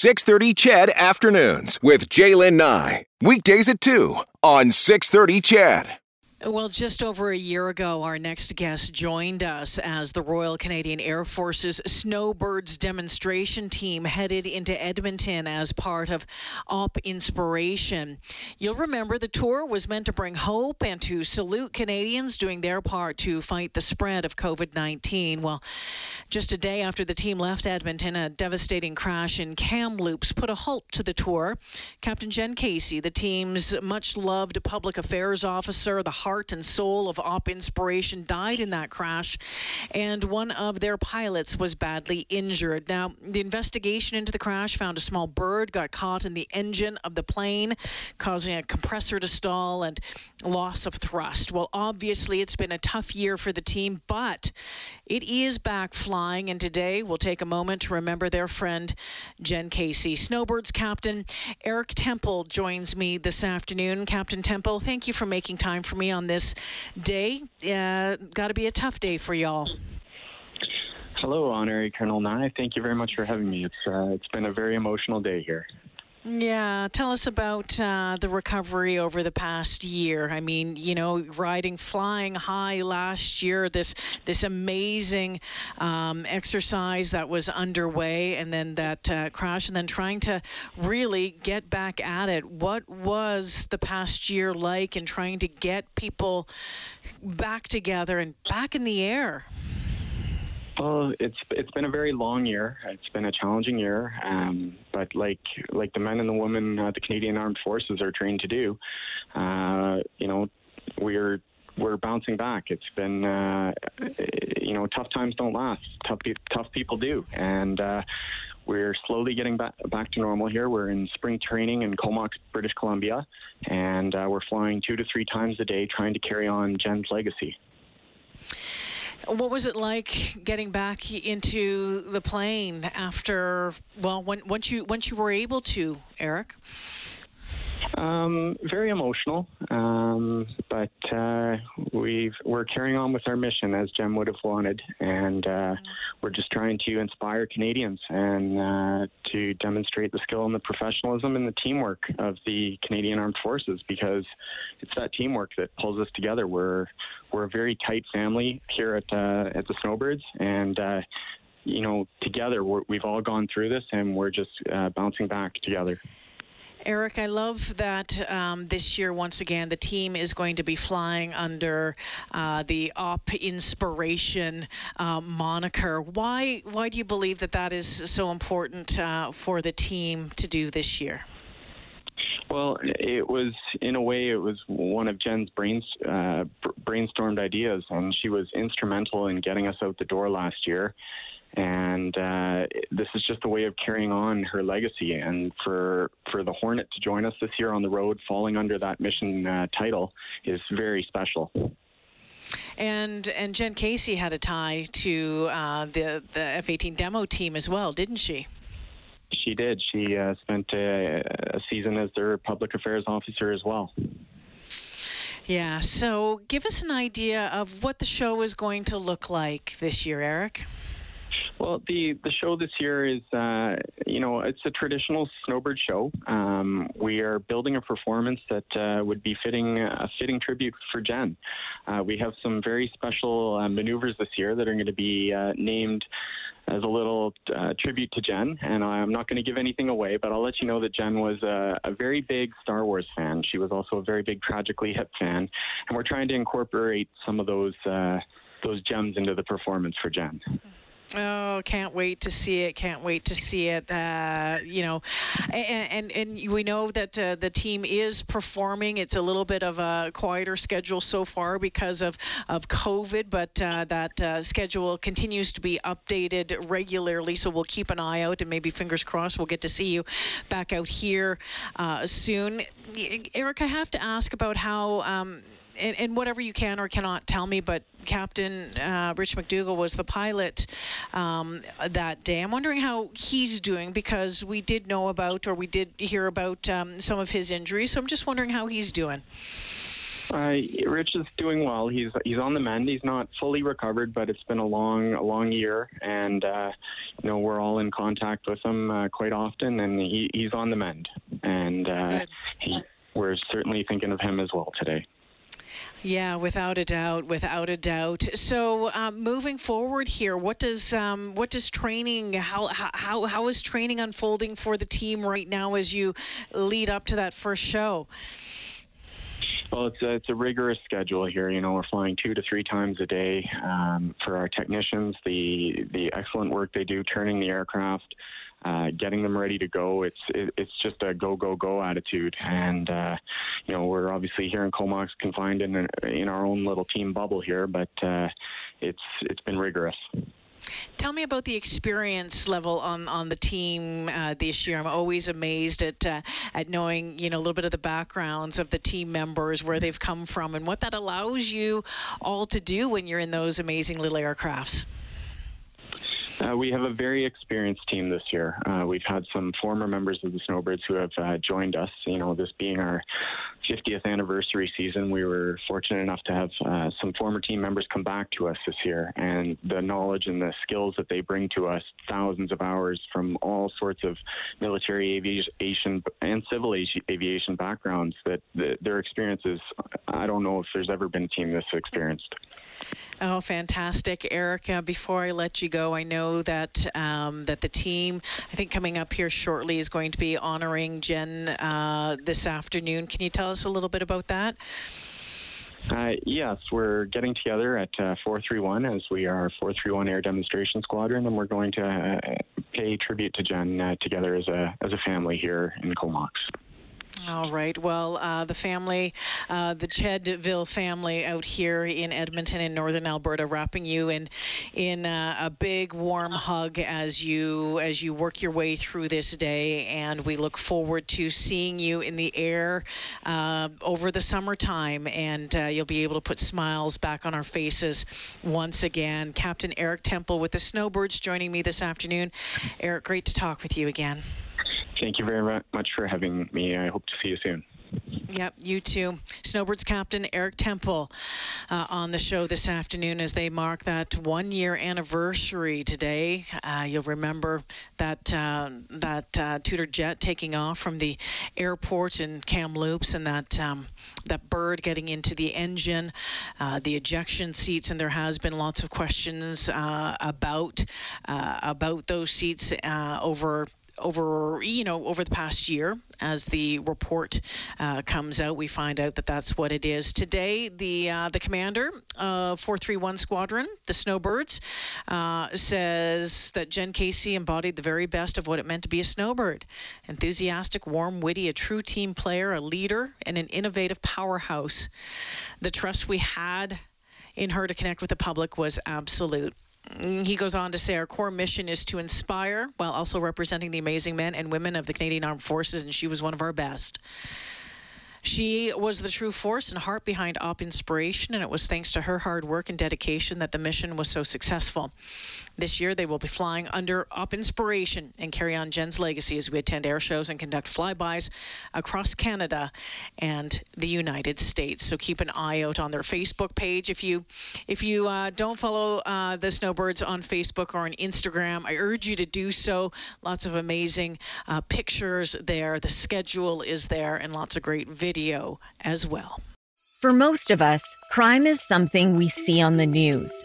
630 CHED Afternoons with Jaylen Nye. Weekdays at 2 on 630 CHED. Well, just over a year ago, our next guest joined us as the Royal Canadian Air Force's Snowbirds demonstration team headed into Edmonton as part of Op Inspiration. You'll remember the tour was meant to bring hope and to salute Canadians doing their part to fight the spread of COVID 19. Well, just a day after the team left Edmonton, a devastating crash in Kamloops put a halt to the tour. Captain Jen Casey, the team's much loved public affairs officer, the heart and soul of Op Inspiration, died in that crash, and one of their pilots was badly injured. Now, the investigation into the crash found a small bird got caught in the engine of the plane, causing a compressor to stall and loss of thrust. Well, obviously, it's been a tough year for the team, but it is back flying, and today we'll take a moment to remember their friend Jen Casey. Snowbirds captain Eric Temple joins me this afternoon. Captain Temple, thank you for making time for me on this day. Uh, Got to be a tough day for y'all. Hello, Honorary Colonel Nye. Thank you very much for having me. It's uh, it's been a very emotional day here. Yeah, tell us about uh, the recovery over the past year. I mean, you know, riding flying high last year, this this amazing um, exercise that was underway, and then that uh, crash, and then trying to really get back at it. What was the past year like in trying to get people back together and back in the air? Well, it's it's been a very long year. It's been a challenging year, um, but like like the men and the women uh, the Canadian Armed Forces are trained to do, uh, you know, we're we're bouncing back. It's been uh, you know tough times don't last. Tough tough people do, and. Uh, we're slowly getting back, back to normal here. We're in spring training in Comox, British Columbia, and uh, we're flying two to three times a day trying to carry on Jen's legacy. What was it like getting back into the plane after well when, once you once you were able to, Eric? Um, very emotional, um, but uh, we've we're carrying on with our mission as Jen would have wanted, and uh, we're just trying to inspire Canadians and uh, to demonstrate the skill and the professionalism and the teamwork of the Canadian Armed Forces because it's that teamwork that pulls us together. We're we're a very tight family here at uh, at the Snowbirds, and uh, you know together we have all gone through this, and we're just uh, bouncing back together. Eric, I love that um, this year, once again, the team is going to be flying under uh, the Op Inspiration uh, moniker. Why, why do you believe that that is so important uh, for the team to do this year? Well, it was in a way it was one of Jen's brains, uh, brainstormed ideas, and she was instrumental in getting us out the door last year and uh, this is just a way of carrying on her legacy. And for for the Hornet to join us this year on the road, falling under that mission uh, title, is very special. And and Jen Casey had a tie to uh, the the F-18 demo team as well, didn't she? She did. She uh, spent a, a season as their public affairs officer as well. Yeah. So give us an idea of what the show is going to look like this year, Eric. Well, the the show this year is, uh, you know, it's a traditional snowbird show. Um, we are building a performance that uh, would be fitting a fitting tribute for Jen. Uh, we have some very special uh, maneuvers this year that are going to be uh, named as a little uh, tribute to Jen. And I'm not going to give anything away, but I'll let you know that Jen was a, a, very big Star Wars fan. She was also a very big Tragically Hip fan, and we're trying to incorporate some of those those gems into the performance for Jen. Oh, can't wait to see it! Can't wait to see it. Uh, you know, and, and and we know that uh, the team is performing. It's a little bit of a quieter schedule so far because of of COVID, but uh, that uh, schedule continues to be updated regularly. So we'll keep an eye out, and maybe fingers crossed, we'll get to see you back out here uh, soon. Eric, I have to ask about how. Um, and, and, whatever you can or cannot tell me, but Captain uh, Rich McDougall was the pilot um, that day. I'm wondering how he's doing because we did know about or we did hear about um, some of his injuries. So I'm just wondering how he's doing. Uh, Rich is doing well. He's he's on the mend. He's not fully recovered, but it's been a long a long year, and uh, you know we're all in contact with him uh, quite often, and he, he's on the mend, and uh, he, we're certainly thinking of him as well today. Yeah, without a doubt, without a doubt. So, um, moving forward here, what does um, what does training how how how is training unfolding for the team right now as you lead up to that first show? Well, it's a, it's a rigorous schedule here. You know, we're flying two to three times a day um, for our technicians. The the excellent work they do turning the aircraft, uh, getting them ready to go. It's it, it's just a go go go attitude, and uh, you know we're obviously here in Comox confined in in our own little team bubble here, but uh, it's it's been rigorous. Tell me about the experience level on, on the team uh, this year. I'm always amazed at uh, at knowing you know a little bit of the backgrounds of the team members, where they've come from, and what that allows you all to do when you're in those amazing little aircrafts. Uh, we have a very experienced team this year. Uh, we've had some former members of the Snowbirds who have uh, joined us. You know, this being our 50th anniversary season, we were fortunate enough to have uh, some former team members come back to us this year. And the knowledge and the skills that they bring to us, thousands of hours from all sorts of military aviation and civil aviation backgrounds, that the, their experiences, I don't know if there's ever been a team this experienced. Oh, fantastic, Erica. Before I let you go, I know that um, that the team, I think coming up here shortly, is going to be honoring Jen uh, this afternoon. Can you tell us a little bit about that? Uh, yes, we're getting together at uh, 431 as we are 431 Air Demonstration Squadron, and we're going to uh, pay tribute to Jen uh, together as a as a family here in Comox. All right. Well, uh, the family, uh, the Chedville family out here in Edmonton in northern Alberta, wrapping you in in uh, a big warm hug as you as you work your way through this day, and we look forward to seeing you in the air uh, over the summertime, and uh, you'll be able to put smiles back on our faces once again. Captain Eric Temple with the Snowbirds joining me this afternoon. Eric, great to talk with you again. Thank you very much for having me. I hope to see you soon. Yep, you too. Snowbirds captain Eric Temple uh, on the show this afternoon as they mark that one year anniversary today. Uh, you'll remember that uh, that uh, Tutor jet taking off from the airport in Kamloops and that um, that bird getting into the engine, uh, the ejection seats, and there has been lots of questions uh, about about those seats over over you know over the past year as the report uh, comes out we find out that that's what it is. Today the uh, the commander of 431 squadron the snowbirds uh, says that jen casey embodied the very best of what it meant to be a snowbird. Enthusiastic warm witty a true team player a leader and an innovative powerhouse. The trust we had in her to connect with the public was absolute he goes on to say our core mission is to inspire while also representing the amazing men and women of the Canadian Armed Forces, and she was one of our best. She was the true force and heart behind Op Inspiration, and it was thanks to her hard work and dedication that the mission was so successful. This year, they will be flying under Op Inspiration and carry on Jen's legacy as we attend air shows and conduct flybys across Canada and the United States. So keep an eye out on their Facebook page. If you if you uh, don't follow uh, the Snowbirds on Facebook or on Instagram, I urge you to do so. Lots of amazing uh, pictures there. The schedule is there, and lots of great video as well. For most of us, crime is something we see on the news.